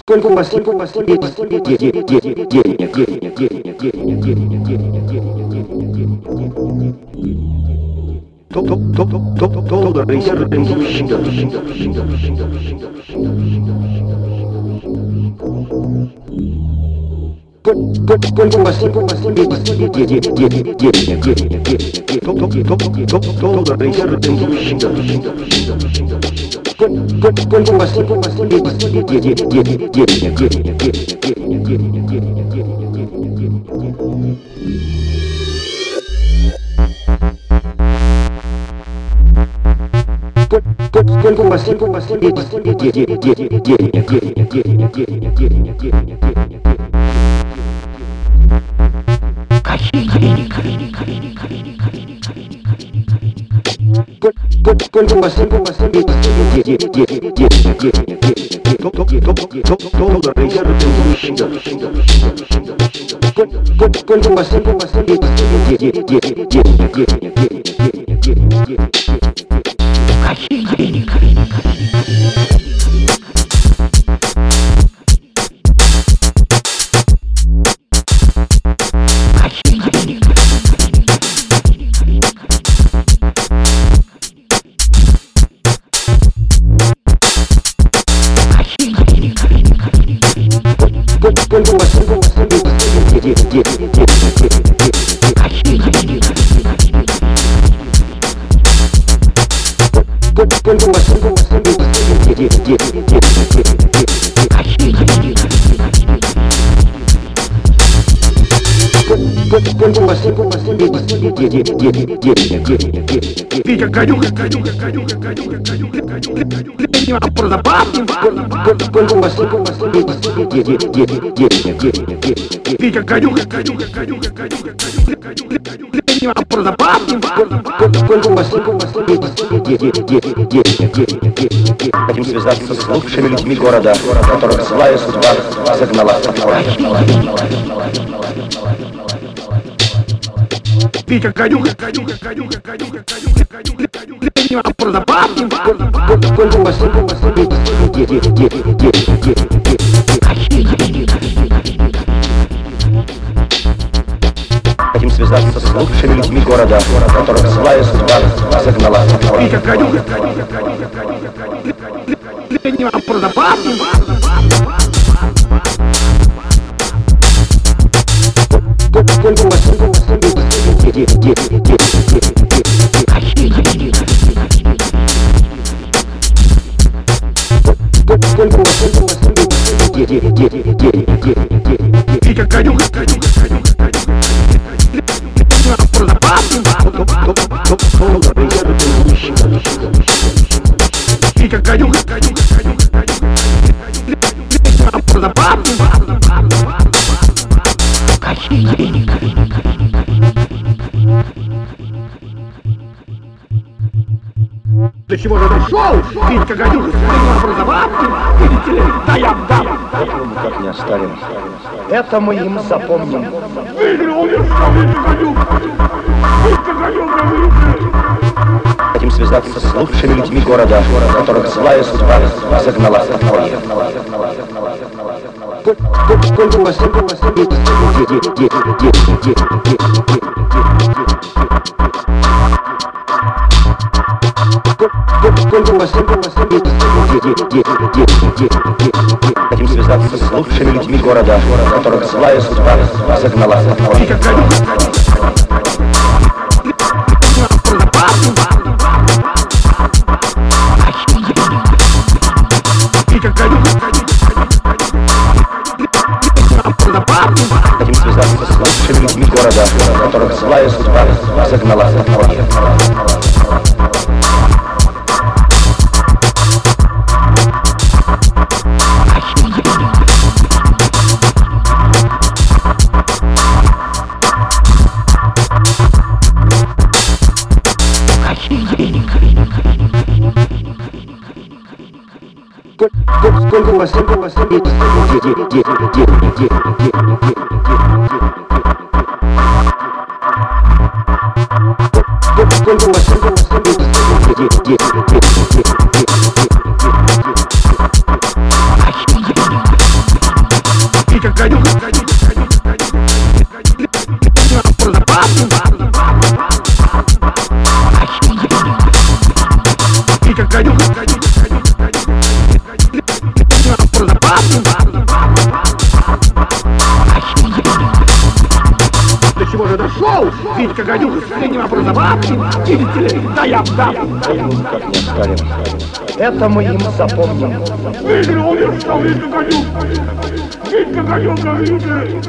Сколько у вас доллары Сколько у вас денег? Доллары Сколько у вас Сколько у вас Какие деньги, деньги, деньги, деньги Kaşın, kaşın, kaşın, kaşın, kaşın. Yeah, yeah, yeah. Витя, гадюка, гадюка, гадюка, гадюка, гадюка, гадюка, Витя, гадюка, гадюка, гадюка, гадюка, гадюка, Хотим связаться с лучшими людьми города, которых злая судьба загнала в подпорай. Витя, гадюка, гадюка, гадюка, гадюка, гадюка, гадюка, гадюка, у вас, сколько у вас денег, денег, Какие денег? Хотим связаться с лучшими людьми города, которых злая судьба загнала в покой. Витя, гадюка, гадюка, гадюка, гадюка, гадюка, продавати, Сколько у Витя конюха, конюха, конюха, конюха. Витя конюха, конюха, конюха, конюха. Какие деньги? До чего же дошел? Витька Гадюка сменил образование. Видите ли, да я дам. Как не оставим. Это мы им запомним. Выиграл я Витька. Витька выиграл. Хотим связаться с лучшими людьми города, которых злая судьба загнала в покой. Сколько у вас, сколько у вас денег, денег, денег, денег, денег, Хотим связаться с лучшими людьми города, которых злая судьба загнала. Продавати. Хотим связаться с лучшими людьми города, которых злая судьба загнала в quando você gosta de quando você gosta de Fica caindo, caindo. Fica caindo. Чего же дошел? Витька Гадюка с последнего образования. Видите ли? Да я дам. Как не Сталин. Это мы им запомним. Видели, умер, что Витька Гадюка. Витька Гадюка, видели?